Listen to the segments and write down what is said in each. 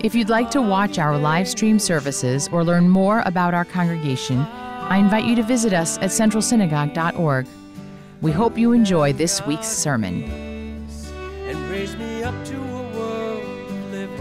If you'd like to watch our live stream services or learn more about our congregation, I invite you to visit us at centralsynagogue.org. We hope you enjoy this week's sermon. and raise me up to a world of living.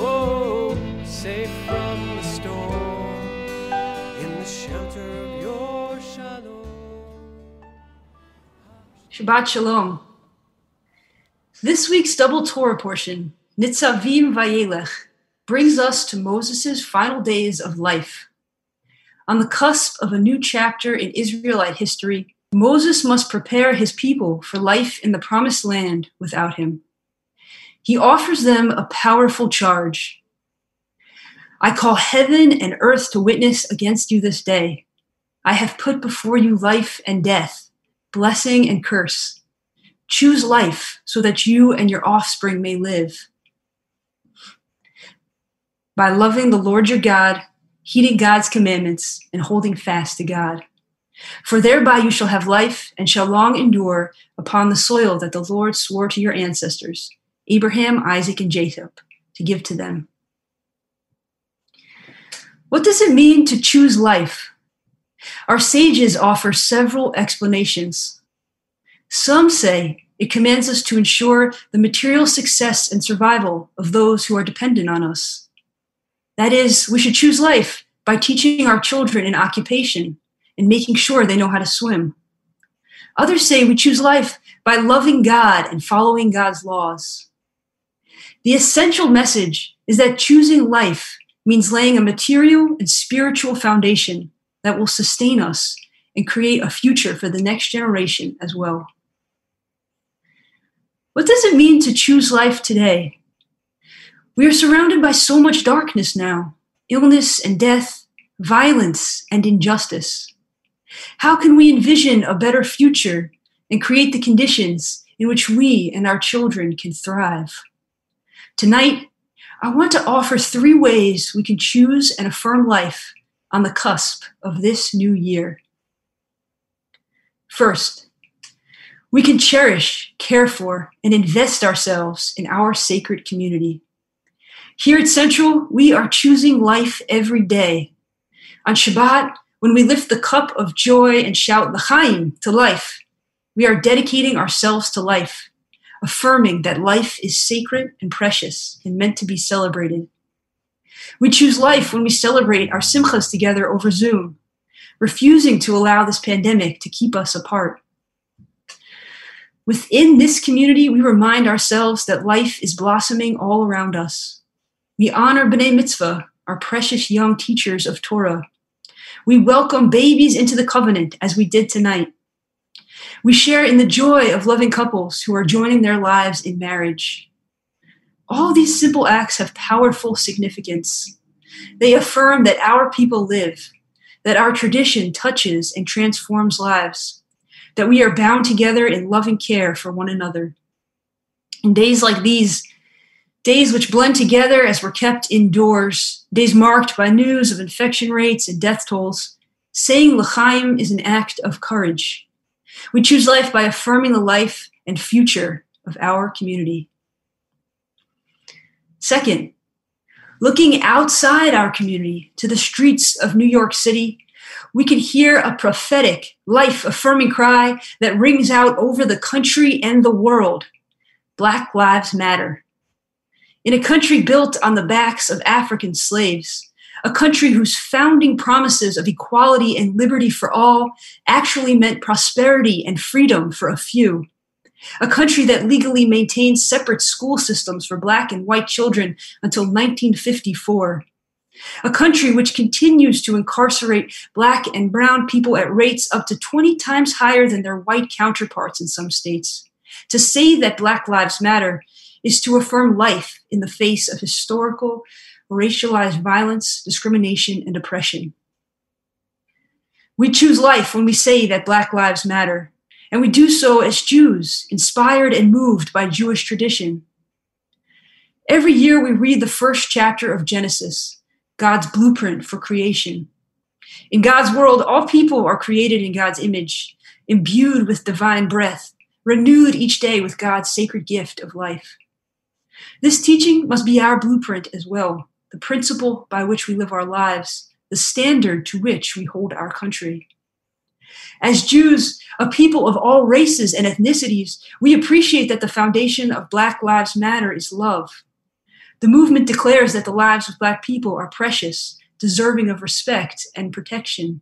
Oh, safe from the storm, in the shelter of your shalom. Shabbat Shalom. This week's double Torah portion, Nitzavim Vayelech, brings us to Moses' final days of life. On the cusp of a new chapter in Israelite history, Moses must prepare his people for life in the promised land without him. He offers them a powerful charge. I call heaven and earth to witness against you this day. I have put before you life and death, blessing and curse. Choose life so that you and your offspring may live. By loving the Lord your God, heeding God's commandments, and holding fast to God. For thereby you shall have life and shall long endure upon the soil that the Lord swore to your ancestors, Abraham, Isaac, and Jacob, to give to them. What does it mean to choose life? Our sages offer several explanations. Some say it commands us to ensure the material success and survival of those who are dependent on us. That is, we should choose life by teaching our children an occupation and making sure they know how to swim. Others say we choose life by loving God and following God's laws. The essential message is that choosing life means laying a material and spiritual foundation that will sustain us and create a future for the next generation as well. What does it mean to choose life today? We are surrounded by so much darkness now illness and death, violence and injustice. How can we envision a better future and create the conditions in which we and our children can thrive? Tonight, I want to offer three ways we can choose and affirm life on the cusp of this new year. First, we can cherish, care for, and invest ourselves in our sacred community. Here at Central, we are choosing life every day. On Shabbat, when we lift the cup of joy and shout l'chaim to life, we are dedicating ourselves to life, affirming that life is sacred and precious and meant to be celebrated. We choose life when we celebrate our simchas together over Zoom, refusing to allow this pandemic to keep us apart. Within this community, we remind ourselves that life is blossoming all around us. We honor B'nai Mitzvah, our precious young teachers of Torah. We welcome babies into the covenant as we did tonight. We share in the joy of loving couples who are joining their lives in marriage. All these simple acts have powerful significance. They affirm that our people live, that our tradition touches and transforms lives, that we are bound together in loving care for one another. In days like these, days which blend together as we're kept indoors, days marked by news of infection rates and death tolls, saying l'chaim is an act of courage. We choose life by affirming the life and future of our community. Second, looking outside our community to the streets of New York City, we can hear a prophetic, life affirming cry that rings out over the country and the world Black Lives Matter. In a country built on the backs of African slaves, a country whose founding promises of equality and liberty for all actually meant prosperity and freedom for a few. A country that legally maintained separate school systems for black and white children until 1954. A country which continues to incarcerate black and brown people at rates up to 20 times higher than their white counterparts in some states. To say that Black Lives Matter is to affirm life in the face of historical, racialized violence, discrimination, and oppression. We choose life when we say that Black Lives Matter, and we do so as Jews, inspired and moved by Jewish tradition. Every year we read the first chapter of Genesis, God's blueprint for creation. In God's world, all people are created in God's image, imbued with divine breath, renewed each day with God's sacred gift of life. This teaching must be our blueprint as well, the principle by which we live our lives the standard to which we hold our country. As Jews, a people of all races and ethnicities, we appreciate that the foundation of Black Lives Matter is love. The movement declares that the lives of Black people are precious, deserving of respect and protection.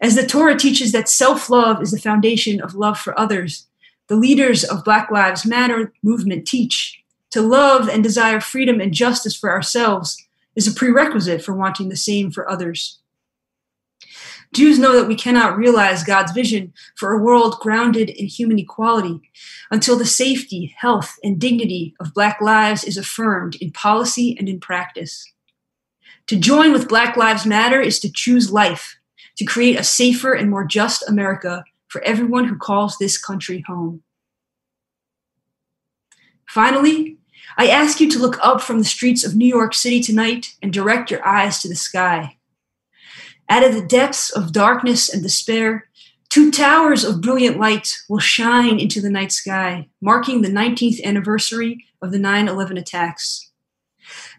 As the Torah teaches that self love is the foundation of love for others, the leaders of Black Lives Matter movement teach to love and desire freedom and justice for ourselves is a prerequisite for wanting the same for others. Jews know that we cannot realize God's vision for a world grounded in human equality until the safety, health, and dignity of Black lives is affirmed in policy and in practice. To join with Black Lives Matter is to choose life, to create a safer and more just America for everyone who calls this country home. Finally, I ask you to look up from the streets of New York City tonight and direct your eyes to the sky. Out of the depths of darkness and despair, two towers of brilliant light will shine into the night sky, marking the 19th anniversary of the 9 11 attacks.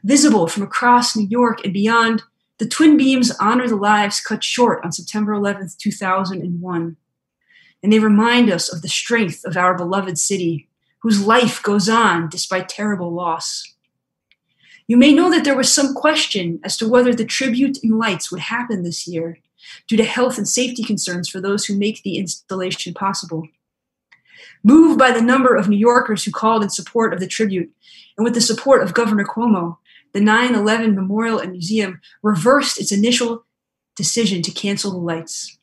Visible from across New York and beyond, the twin beams honor the lives cut short on September 11, 2001. And they remind us of the strength of our beloved city whose life goes on despite terrible loss. You may know that there was some question as to whether the tribute in lights would happen this year due to health and safety concerns for those who make the installation possible. Moved by the number of New Yorkers who called in support of the tribute, and with the support of Governor Cuomo, the 9 11 Memorial and Museum reversed its initial decision to cancel the lights.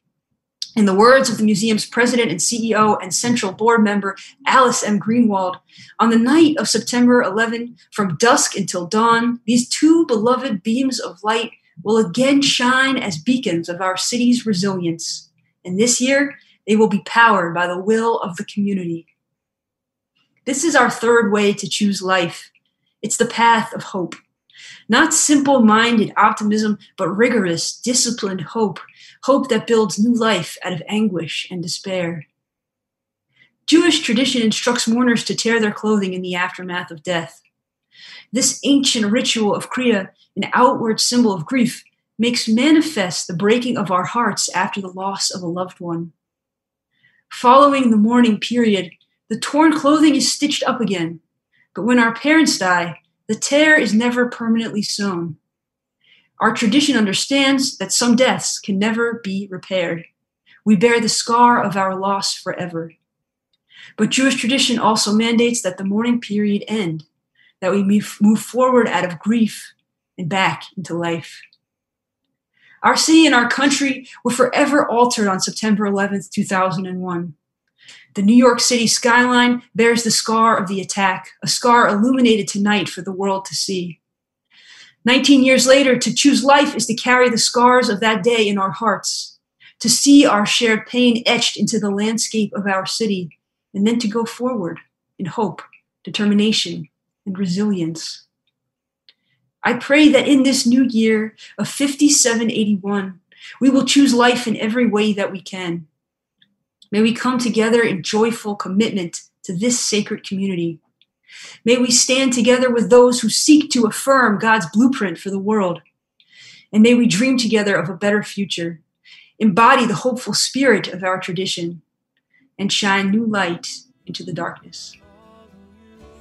In the words of the museum's president and CEO and central board member, Alice M. Greenwald, on the night of September 11, from dusk until dawn, these two beloved beams of light will again shine as beacons of our city's resilience. And this year, they will be powered by the will of the community. This is our third way to choose life. It's the path of hope. Not simple minded optimism, but rigorous, disciplined hope hope that builds new life out of anguish and despair. Jewish tradition instructs mourners to tear their clothing in the aftermath of death. This ancient ritual of Kriya, an outward symbol of grief, makes manifest the breaking of our hearts after the loss of a loved one. Following the mourning period, the torn clothing is stitched up again, but when our parents die, the tear is never permanently sewn. Our tradition understands that some deaths can never be repaired. We bear the scar of our loss forever. But Jewish tradition also mandates that the mourning period end, that we move forward out of grief and back into life. Our city and our country were forever altered on September 11th, 2001. The New York City skyline bears the scar of the attack, a scar illuminated tonight for the world to see. 19 years later, to choose life is to carry the scars of that day in our hearts, to see our shared pain etched into the landscape of our city, and then to go forward in hope, determination, and resilience. I pray that in this new year of 5781, we will choose life in every way that we can. May we come together in joyful commitment to this sacred community May we stand together with those who seek to affirm God's blueprint for the world. And may we dream together of a better future, embody the hopeful spirit of our tradition, and shine new light into the darkness.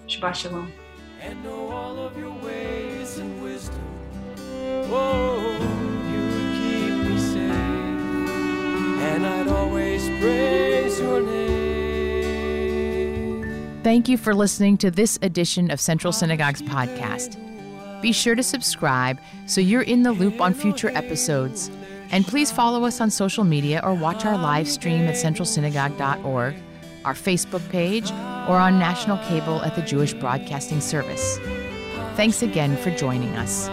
Shabbat Shalom. And I'd always praise your name. Thank you for listening to this edition of Central Synagogue's podcast. Be sure to subscribe so you're in the loop on future episodes. And please follow us on social media or watch our live stream at centralsynagogue.org, our Facebook page, or on national cable at the Jewish Broadcasting Service. Thanks again for joining us.